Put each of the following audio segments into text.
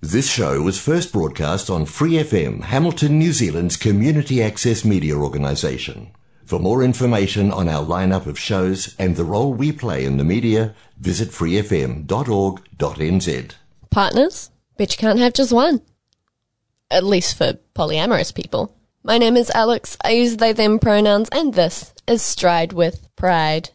This show was first broadcast on Free FM, Hamilton, New Zealand's community access media organisation. For more information on our lineup of shows and the role we play in the media, visit freefm.org.nz. Partners? Bet you can't have just one. At least for polyamorous people. My name is Alex, I use they them pronouns, and this is Stride with Pride.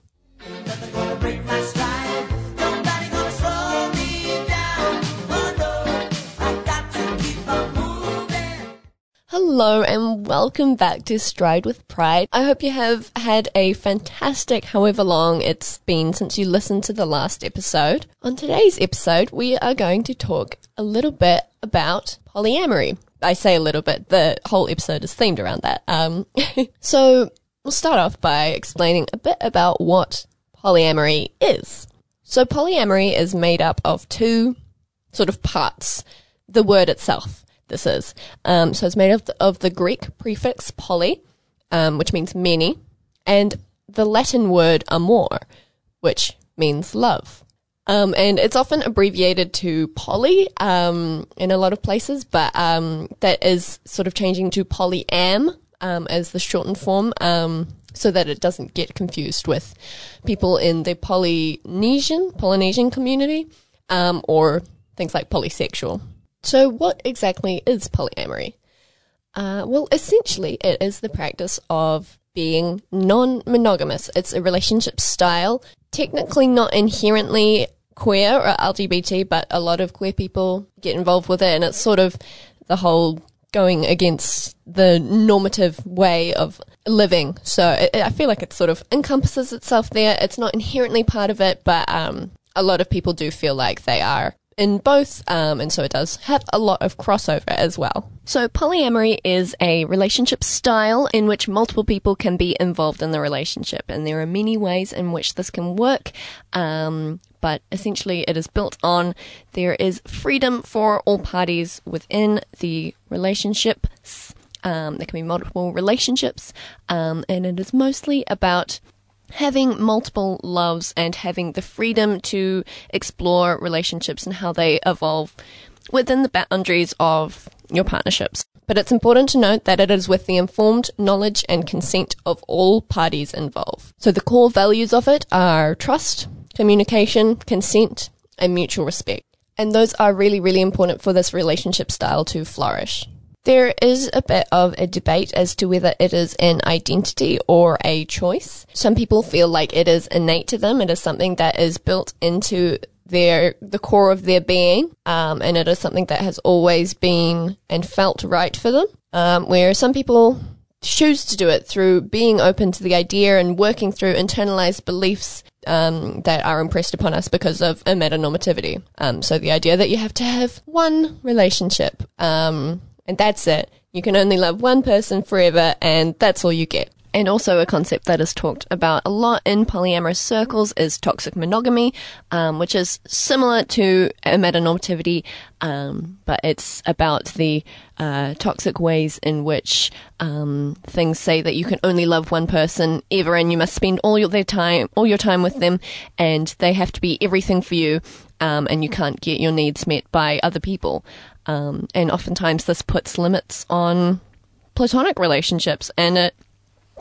Hello and welcome back to Stride with Pride. I hope you have had a fantastic however long it's been since you listened to the last episode. On today's episode, we are going to talk a little bit about polyamory. I say a little bit, the whole episode is themed around that. Um, so we'll start off by explaining a bit about what polyamory is. So polyamory is made up of two sort of parts. The word itself this is. Um, so it's made of the, of the Greek prefix poly, um, which means many, and the Latin word amor, which means love. Um, and it's often abbreviated to poly um, in a lot of places, but um, that is sort of changing to polyam um, as the shortened form so that it doesn't get confused with people in the Polynesian Polynesian community um, or things like polysexual. So, what exactly is polyamory? Uh, well, essentially, it is the practice of being non monogamous. It's a relationship style, technically not inherently queer or LGBT, but a lot of queer people get involved with it, and it's sort of the whole going against the normative way of living. So it, I feel like it sort of encompasses itself there. It's not inherently part of it, but um, a lot of people do feel like they are in both, um, and so it does have a lot of crossover as well. So polyamory is a relationship style in which multiple people can be involved in the relationship, and there are many ways in which this can work. Um, but essentially, it is built on there is freedom for all parties within the relationship. Um, there can be multiple relationships, um, and it is mostly about having multiple loves and having the freedom to explore relationships and how they evolve within the boundaries of your partnerships. But it's important to note that it is with the informed knowledge and consent of all parties involved. So the core values of it are trust, communication, consent, and mutual respect. And those are really, really important for this relationship style to flourish. There is a bit of a debate as to whether it is an identity or a choice. Some people feel like it is innate to them. It is something that is built into their the core of their being, um, and it is something that has always been and felt right for them. Um, where some people choose to do it through being open to the idea and working through internalized beliefs um, that are impressed upon us because of amatonormativity. Um, so the idea that you have to have one relationship um, and that's it. You can only love one person forever, and that's all you get. And also, a concept that is talked about a lot in polyamorous circles is toxic monogamy, um, which is similar to amatonormativity, um, but it's about the uh, toxic ways in which um, things say that you can only love one person ever, and you must spend all your their time, all your time with them, and they have to be everything for you, um, and you can't get your needs met by other people. Um, and oftentimes this puts limits on platonic relationships and it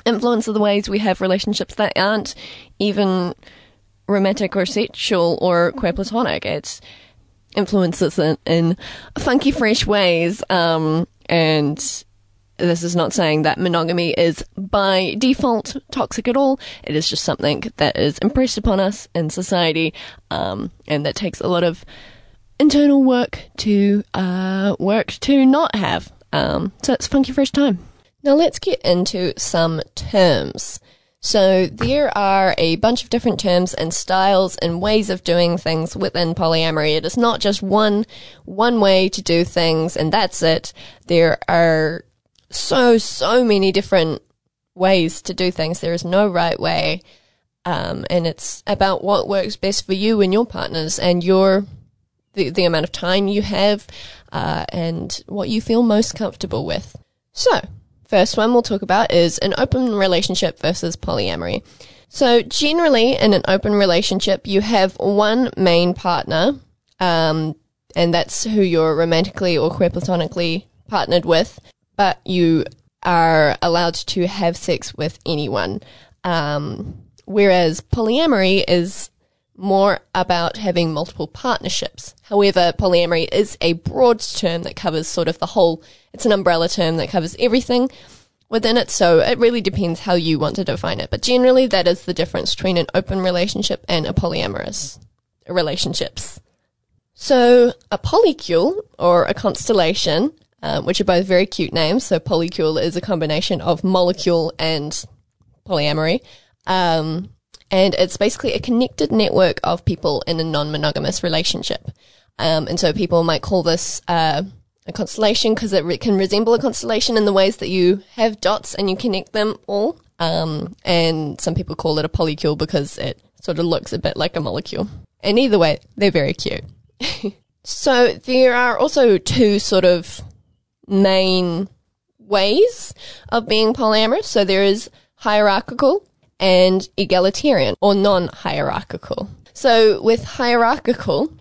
influences the ways we have relationships that aren't even romantic or sexual or queer platonic. It influences it in funky, fresh ways. Um, and this is not saying that monogamy is by default toxic at all. It is just something that is impressed upon us in society, um, and that takes a lot of internal work to uh, work to not have. Um, so it's funky fresh time. Now let's get into some terms. So there are a bunch of different terms and styles and ways of doing things within polyamory. It is not just one one way to do things and that's it. There are so so many different ways to do things. There is no right way. Um, and it's about what works best for you and your partners and your the, the amount of time you have, uh, and what you feel most comfortable with. So, first one we'll talk about is an open relationship versus polyamory. So, generally, in an open relationship, you have one main partner, um, and that's who you're romantically or queer platonically partnered with, but you are allowed to have sex with anyone. Um, whereas polyamory is more about having multiple partnerships. However, polyamory is a broad term that covers sort of the whole, it's an umbrella term that covers everything within it, so it really depends how you want to define it. But generally, that is the difference between an open relationship and a polyamorous relationships. So, a polycule or a constellation, um, which are both very cute names. So, polycule is a combination of molecule and polyamory. Um, and it's basically a connected network of people in a non-monogamous relationship. Um, and so people might call this uh, a constellation because it re- can resemble a constellation in the ways that you have dots and you connect them all. Um, and some people call it a polycule because it sort of looks a bit like a molecule. And either way, they're very cute. so there are also two sort of main ways of being polyamorous. So there is hierarchical and egalitarian or non-hierarchical. So with hierarchical,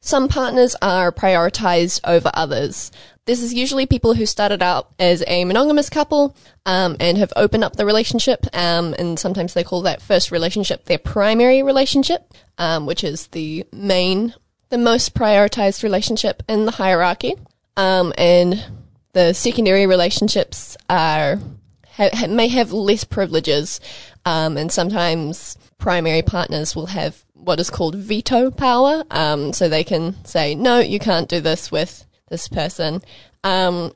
some partners are prioritized over others. This is usually people who started out as a monogamous couple um, and have opened up the relationship, um, and sometimes they call that first relationship their primary relationship, um, which is the main, the most prioritized relationship in the hierarchy. Um, and the secondary relationships are ha- may have less privileges, um, and sometimes primary partners will have what is called veto power. Um, so they can say, no, you can't do this with this person. Um,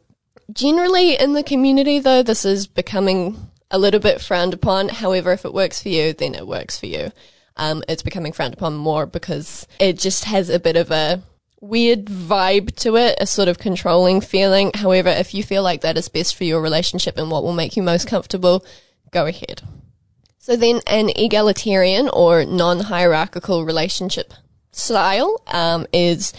generally in the community though, this is becoming a little bit frowned upon. However, if it works for you, then it works for you. Um, it's becoming frowned upon more because it just has a bit of a weird vibe to it, a sort of controlling feeling. However, if you feel like that is best for your relationship and what will make you most comfortable, go ahead. So then an egalitarian or non-hierarchical relationship style um, is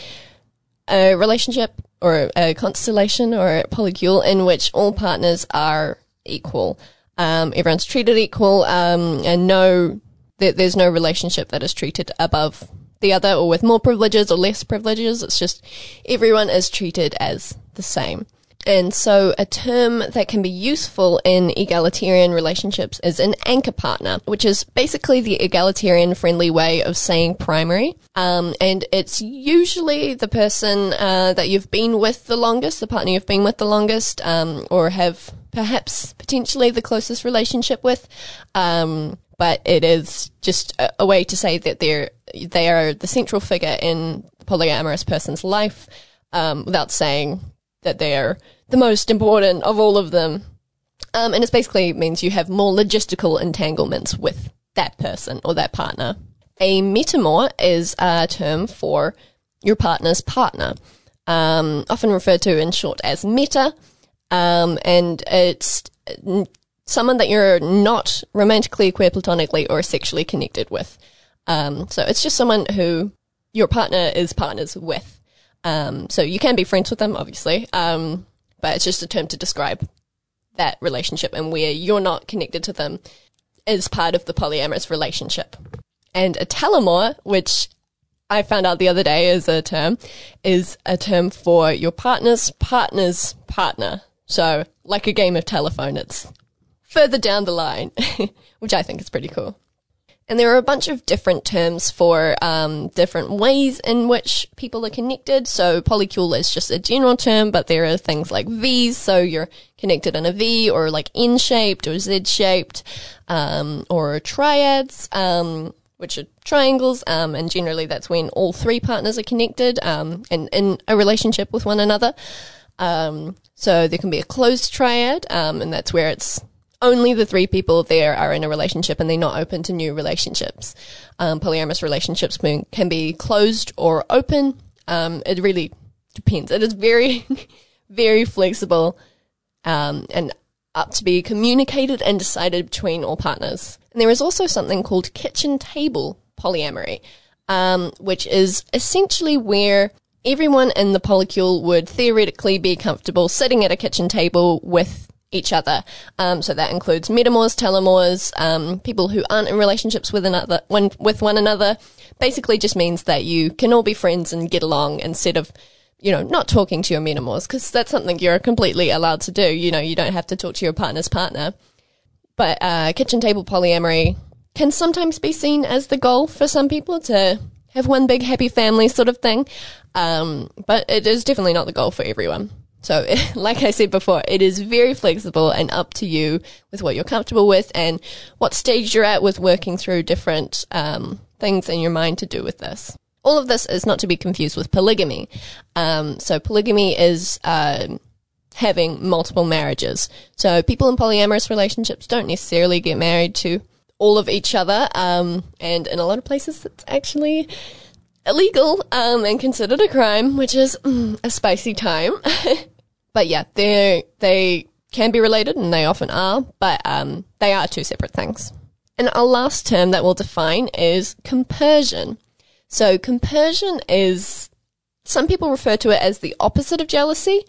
a relationship or a constellation or a polycule in which all partners are equal. Um, everyone's treated equal, um, and no, there, there's no relationship that is treated above the other or with more privileges or less privileges. It's just everyone is treated as the same. And so a term that can be useful in egalitarian relationships is an anchor partner, which is basically the egalitarian friendly way of saying primary. Um, and it's usually the person uh, that you've been with the longest, the partner you've been with the longest, um, or have perhaps potentially the closest relationship with. Um, but it is just a, a, way to say that they're they are the central figure in the polyamorous person's life, um, without saying that they are the most important of all of them. Um, and it basically means you have more logistical entanglements with that person or that partner. A metamor is a term for your partner's partner, um, often referred to in short as meta, um, and it's someone that you're not romantically, queer, platonically, or sexually connected with. Um, so it's just someone who your partner is partners with. Um, so you can be friends with them, obviously, um, but it's just a term to describe that relationship and where you're not connected to them is part of the polyamorous relationship. And a telomor, which I found out the other day is a term, is a term for your partner's partner's partner. So, like a game of telephone, it's further down the line, which I think is pretty cool. And there are a bunch of different terms for um, different ways in which people are connected. So polycule is just a general term, but there are things like V's. So you're connected in a V or like N-shaped or Z-shaped, um, or triads, um, which are triangles. Um, and generally that's when all three partners are connected, um, and in a relationship with one another. Um, so there can be a closed triad, and that's where it's only the three people there are in a relationship and they're not open to new relationships. Um, polyamorous relationships can, be closed or open. Um, it really depends. It is very, very flexible um, and up to be communicated and decided between all partners. And there is also something called kitchen table polyamory, um, which is essentially where everyone in the polycule would theoretically be comfortable sitting at a kitchen table with each other. Um, so that includes metamors, telomors, um, people who aren't in relationships with another, one, with one another. Basically just means that you can all be friends and get along instead of, you know, not talking to your metamors because that's something you're completely allowed to do. You know, you don't have to talk to your partner's partner. But, uh, kitchen table polyamory can sometimes be seen as the goal for some people to have one big happy family sort of thing. Um, but it is definitely not the goal for everyone. So, like I said before, it is very flexible and up to you with what you're comfortable with and what stage you're at with working through different um, things in your mind to do with this. All of this is not to be confused with polygamy. Um, so, polygamy is uh, having multiple marriages. So, people in polyamorous relationships don't necessarily get married to all of each other, um, and in a lot of places, it's actually illegal um, and considered a crime, which is mm, a spicy time. but yeah, they they can be related, and they often are, but um, they are two separate things. And our last term that we'll define is compersion. So compersion is some people refer to it as the opposite of jealousy.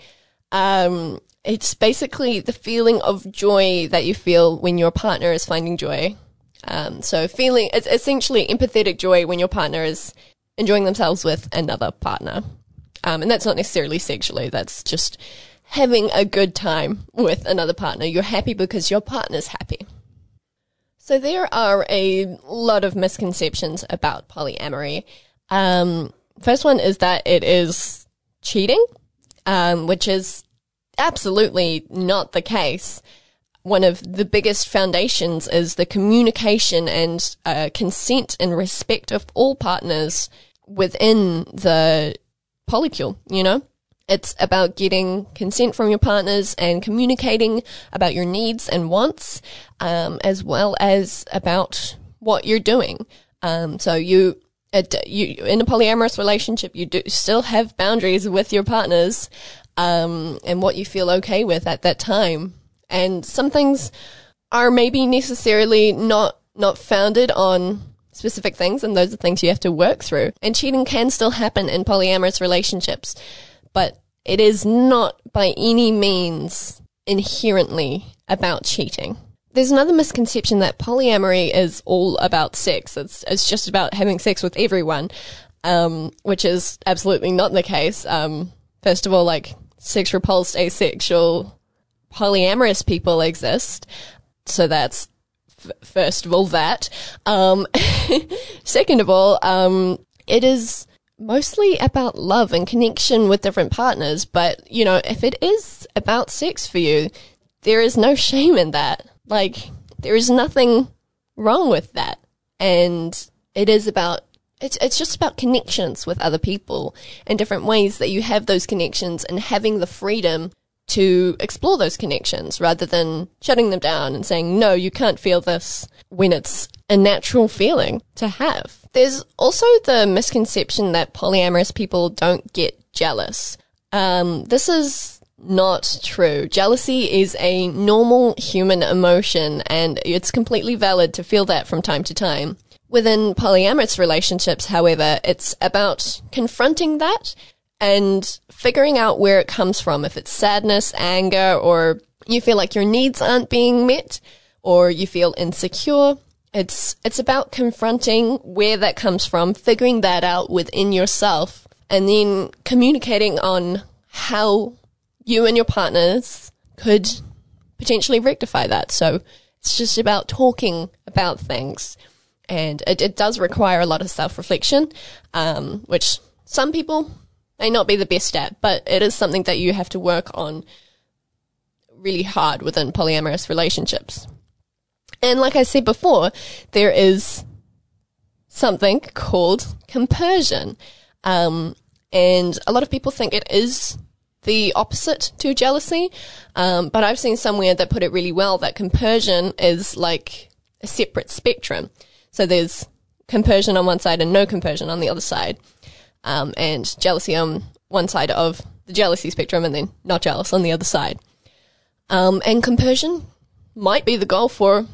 Um, it's basically the feeling of joy that you feel when your partner is finding joy. Um, so feeling it's essentially empathetic joy when your partner is enjoying themselves with another partner. Um, and that's not necessarily sexually, that's just having a good time with another partner. You're happy because your partner's happy. So there are a lot of misconceptions about polyamory. Um, first one is that it is cheating, um, which is absolutely not the case. One of the biggest foundations is the communication and uh, consent and respect of all partners within the polycule, you know? It's about getting consent from your partners and communicating about your needs and wants, um, as well as about what you're doing. Um, so you, you, in a polyamorous relationship, you do still have boundaries with your partners, um, and what you feel okay with at that time. And some things are maybe necessarily not, not founded on specific things, and those are things you have to work through. And cheating can still happen in polyamorous relationships, but it is not by any means inherently about cheating. There's another misconception that polyamory is all about sex. It's, it's just about having sex with everyone, um, which is absolutely not the case. Um, first of all, like sex repulsed asexual polyamorous people exist. So that's first of all, that. Um, second of all, um, it is mostly about love and connection with different partners. But, you know, if it is about sex for you, there is no shame in that. Like, there is nothing wrong with that. And it is about it's it's just about connections with other people and different ways that you have those connections and having the freedom to explore those connections rather than shutting them down and saying, no, you can't feel this when it's a natural feeling to have. There's also the misconception that polyamorous people don't get jealous. Um, this is not true. Jealousy is a normal human emotion and it's completely valid to feel that from time to time. Within polyamorous relationships, however, it's about confronting that and figuring out where it comes from. If it's sadness, anger, or you feel like your needs aren't being met, or you feel insecure. It's, it's about confronting where that comes from, figuring that out within yourself, and then communicating on how you and your partners could potentially rectify that. So it's just about talking about things. And it, it does require a lot of self reflection, um, which some people may not be the best at, but it is something that you have to work on really hard within polyamorous relationships. And like I said before, there is something called compersion. Um, and a lot of people think it is the opposite to jealousy. Um, but I've seen somewhere that put it really well that compersion is like a separate spectrum. So there's compersion on one side and no compersion on the other side um, and jealousy on one side of the jealousy spectrum and then not jealous on the other side. Um, and compersion might be the goal for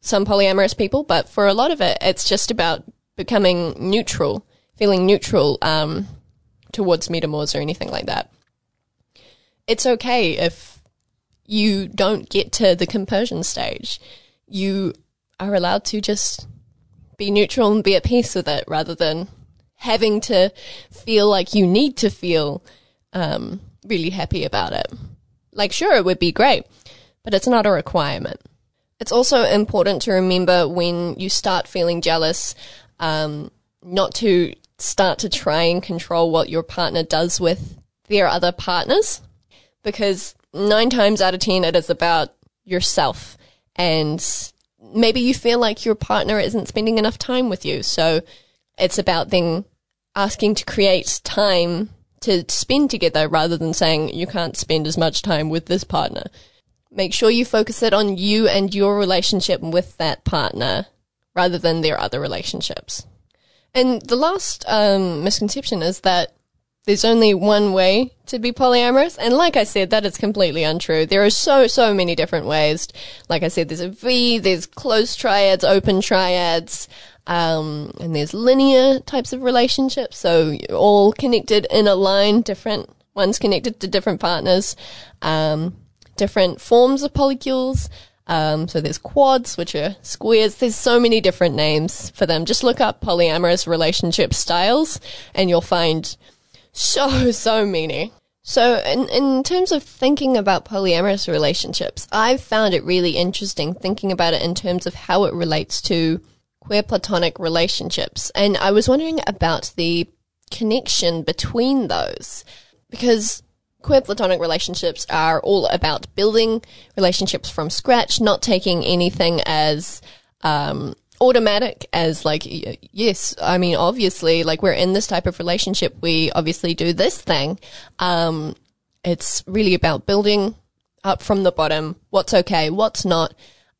some polyamorous people, but for a lot of it, it's just about becoming neutral, feeling neutral um, towards metamors or anything like that. It's okay if you don't get to the compersion stage. You are allowed to just be neutral and be at peace with it rather than having to feel like you need to feel um, really happy about it. Like, sure, it would be great, but it's not a requirement. It's also important to remember when you start feeling jealous, um, not to start to try and control what your partner does with their other partners, because nine times out of ten, it is about yourself. And maybe you feel like your partner isn't spending enough time with you. So it's about then asking to create time to spend together rather than saying you can't spend as much time with this partner. Make sure you focus it on you and your relationship with that partner rather than their other relationships. And the last um, misconception is that there's only one way to be polyamorous. And like I said, that is completely untrue. There are so, so many different ways. Like I said, there's a V, there's closed triads, open triads, um, and there's linear types of relationships. So all connected in a line, different ones connected to different partners, um, different forms of polycules. Um, so there's quads, which are squares. There's so many different names for them. Just look up polyamorous relationship styles and you'll find so, so many. So, in, in terms of thinking about polyamorous relationships, I've found it really interesting thinking about it in terms of how it relates to queer platonic relationships. And I was wondering about the connection between those because queer platonic relationships are all about building relationships from scratch, not taking anything as um, automatic as like yes i mean obviously like we're in this type of relationship we obviously do this thing. Um it's really about building up from the bottom what's okay what's not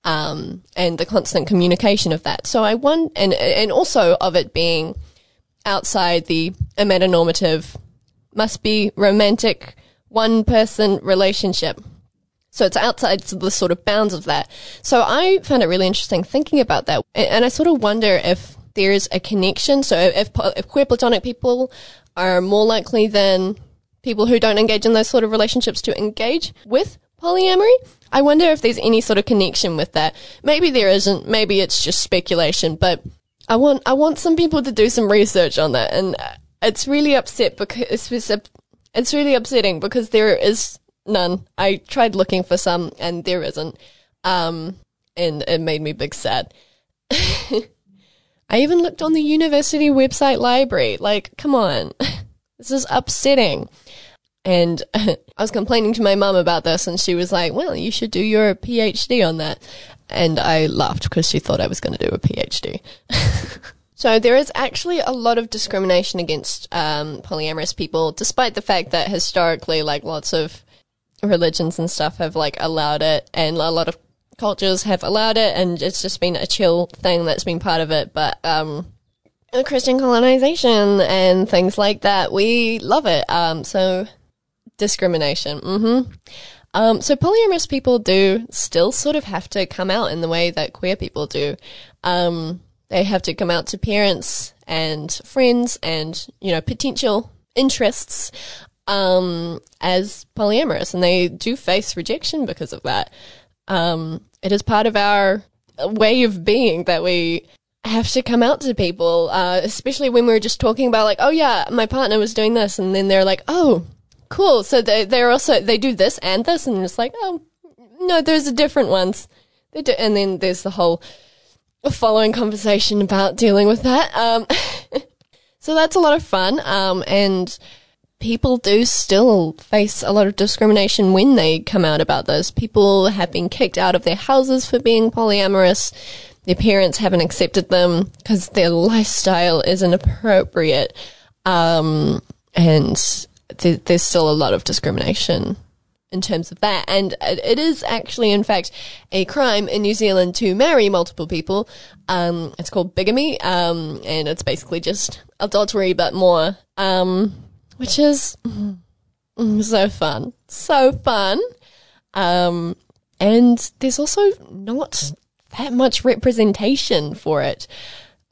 um and the constant communication of that. So i want and and also of it being outside the amatonormative must be romantic one person relationship so it's outside the sort of bounds of that. So I found it really interesting thinking about that. And I sort of wonder if there's a connection. So if, if queer platonic people are more likely than people who don't engage in those sort of relationships to engage with polyamory, I wonder if there's any sort of connection with that. Maybe there isn't. Maybe it's just speculation, but I want, I want some people to do some research on that. And it's really upset because it's, it's really upsetting because there is none. I tried looking for some and there isn't. Um, and it made me big sad. I even looked on the university website library. Like, come on. this is upsetting. And I was complaining to my mum about this and she was like, well, you should do your PhD on that. And I laughed because she thought I was going to do a PhD. So there is actually a lot of discrimination against um, polyamorous people, despite the fact that historically, like lots of religions and stuff have like allowed it and a lot of cultures have allowed it and it's just been a chill thing that's been part of it. But, um, Christian colonization and things like that, we love it. Um, so discrimination. Mm-hmm. Um, so polyamorous people do still sort of have to come out in the way that queer people do. Um, they have to come out to parents and friends and, you know, potential interests um, as polyamorous, and they do face rejection because of that. Um, it is part of our way of being that we have to come out to people, uh, especially when we are just talking about like, oh yeah, my partner was doing this, and then they're like, oh, cool. So they they're also they do this and this, and it's like, oh, no, there's a different ones. Do, and then there's the whole following conversation about dealing with that. Um, so that's a lot of fun. Um, and people do still face a lot of discrimination when they come out about this. People have been kicked out of their houses for being polyamorous. Their parents haven't accepted them because their lifestyle isn't appropriate. Um, and th- there's still a lot of discrimination in terms of that. And it is actually, in fact, a crime in New Zealand to marry multiple people. Um, it's called bigamy. Um, and it's basically just adultery, but more, um, which is mm, so fun, so fun. Um, and there's also not that much representation for it.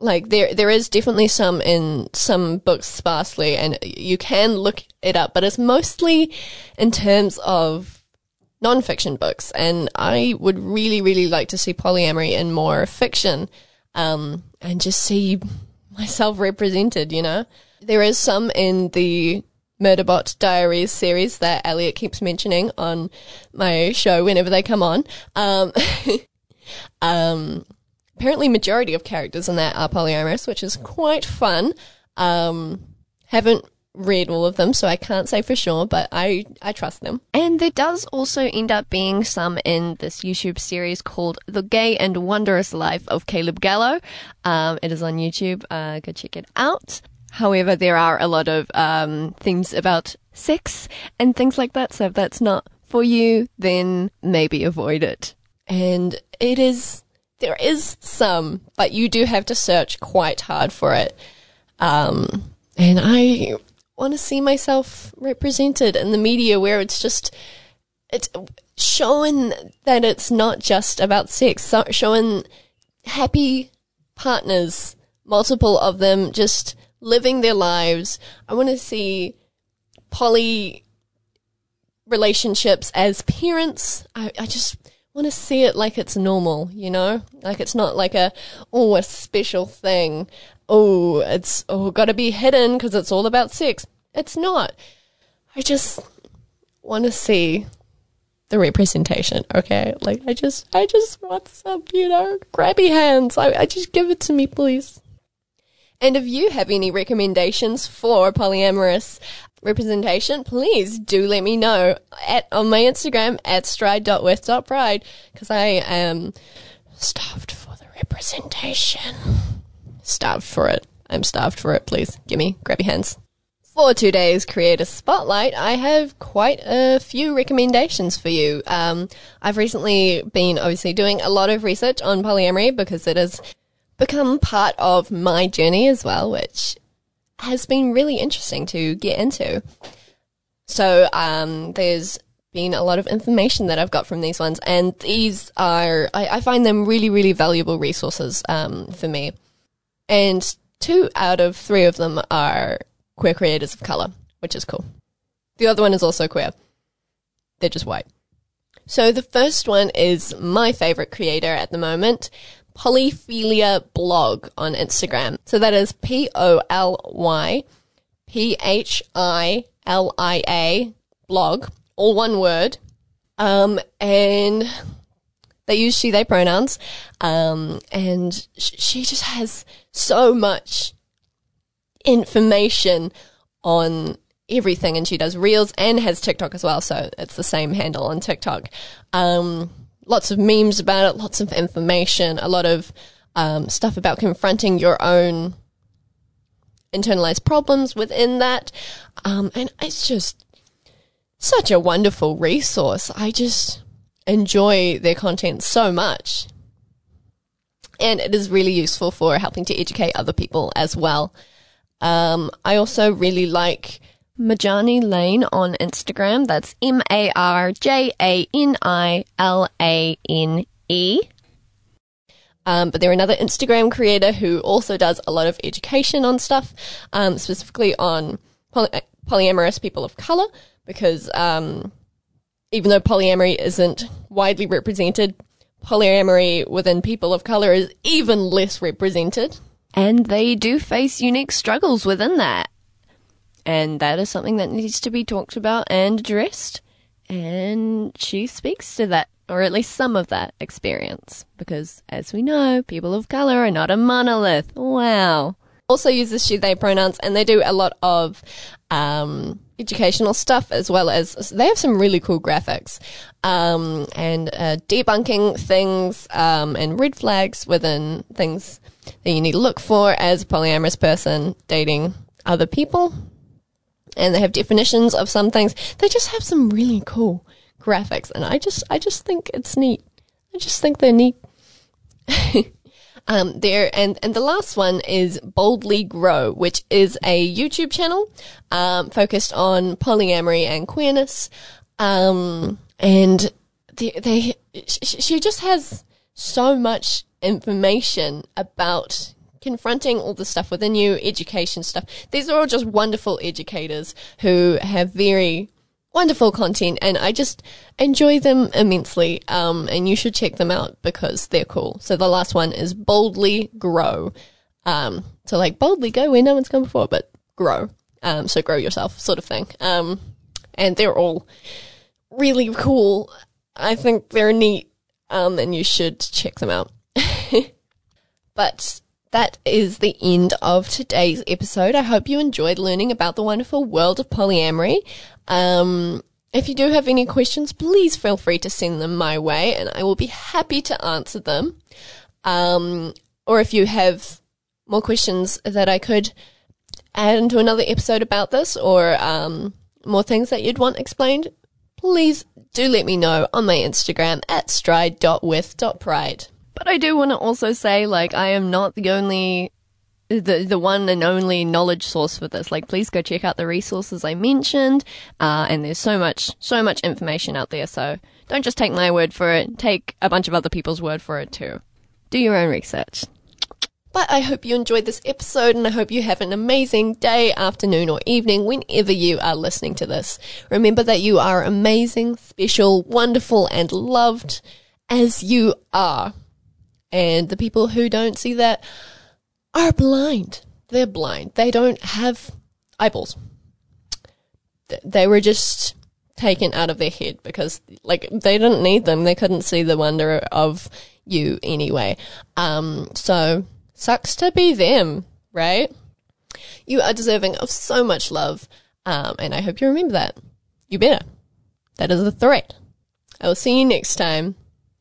Like there, there is definitely some in some books sparsely, and you can look it up, but it's mostly in terms of non-fiction books, and I would really, really like to see polyamory in more fiction, um, and just see myself represented. You know, there is some in the Murderbot Diaries series that Elliot keeps mentioning on my show whenever they come on. Um, um, apparently, majority of characters in that are polyamorous, which is quite fun. Um, haven't read all of them, so I can't say for sure, but I, I trust them. And there does also end up being some in this YouTube series called The Gay and Wondrous Life of Caleb Gallo. Um, it is on YouTube. Uh, go check it out. However, there are a lot of um, themes about sex and things like that, so if that's not for you, then maybe avoid it. And it is, there is some, but you do have to search quite hard for it. Um, and I want to see myself represented in the media where it's just it's showing that it's not just about sex, so showing happy partners, multiple of them just living their lives. I want to see poly relationships as parents. I, I just want to see it like it's normal, you know? Like it's not like a, oh, a special thing oh, it's oh, got to be hidden because it's all about sex. It's not. I just want to see the representation. Okay, like I just, I just want some, you know, grabby hands. I, I just give it to me, please. And if you have any recommendations for polyamorous representation, please do let me know at on my Instagram at stride.with.pride because I am starved for the representation starved for it. I'm starved for it. Please give me grab your hands. For today's Creator Spotlight, I have quite a few recommendations for you. Um, I've recently been obviously doing a lot of research on polyamory because it has become part of my journey as well, which has been really interesting to get into. So, um, there's been a lot of information that I've got from these ones, and these are, I, I find them really, really valuable resources, um, for me and two out of three of them are queer creators of color, which is cool. The other one is also queer. They're just white. So the first one is my favorite creator at the moment, Polyphilia Blog on Instagram. So that is P O L Y P H I L I A blog, all one word. Um, and they use she, they pronouns. Um, and sh- she just has so much information on everything and she does reels and has TikTok as well. So it's the same handle on TikTok. Um, lots of memes about it, lots of information, a lot of, um, stuff about confronting your own internalized problems within that. Um, and it's just such a wonderful resource. I just, enjoy their content so much. And it is really useful for helping to educate other people as well. Um, I also really like Marjani Lane on Instagram. That's M A R J A N I L A N E. Um, but they're another Instagram creator who also does a lot of education on stuff, um, specifically on poly- polyamorous people of color, because um, even though polyamory isn't widely represented, polyamory within people of color is even less represented. And they do face unique struggles within that. And that is something that needs to be talked about and addressed. And she speaks to that, or at least some of that experience. Because as we know, people of color are not a monolith. Wow. Also uses she, they pronouns, and they do a lot of, um, educational stuff as well as they have some really cool graphics um, and uh, debunking things um, and red flags within things that you need to look for as a polyamorous person dating other people. And they have definitions of some things. They just have some really cool graphics, and I just I just think it's neat. I just think they're neat. Um, there and and the last one is Boldly Grow, which is a YouTube channel um, focused on polyamory and queerness. Um, and they, they she just has so much information about confronting all the stuff within you, education stuff. These are all just wonderful educators who have very wonderful content and I just enjoy them immensely. Um, and you should check them out because they're cool. So the last one is Boldly Grow. Um, so like boldly go where no one's gone before, but grow. Um, so grow yourself sort of thing. Um, and they're all really cool. I think they're neat. Um, and you should check them out. but that is the end of today's episode. I hope you enjoyed learning about the wonderful world of polyamory. Um, if you do have any questions, please feel free to send them my way and I will be happy to answer them. Um, or if you have more questions that I could add into another episode about this or um, more things that you'd want explained, please do let me know on my Instagram at stride.with.pride. But I do want to also say, like, I am not the only the the one and only knowledge source for this. Like, please go check out the resources I mentioned. Uh, and there's so much so much information out there. So don't just take my word for it. Take a bunch of other people's word for it too. Do your own research. But I hope you enjoyed this episode and I hope you have an amazing day, afternoon, or evening whenever you are listening to this. Remember that you are amazing, special, wonderful, and loved as you are. And the people who don't see that are blind. They're blind. They don't have eyeballs. They were just taken out of their head because, like, they didn't need them. They couldn't see the wonder of you anyway. Um, so sucks to be them, right? You are deserving of so much love. Um, and I hope you remember that. You better. That is the threat. I will see you next time.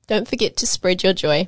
Don't forget to spread your joy.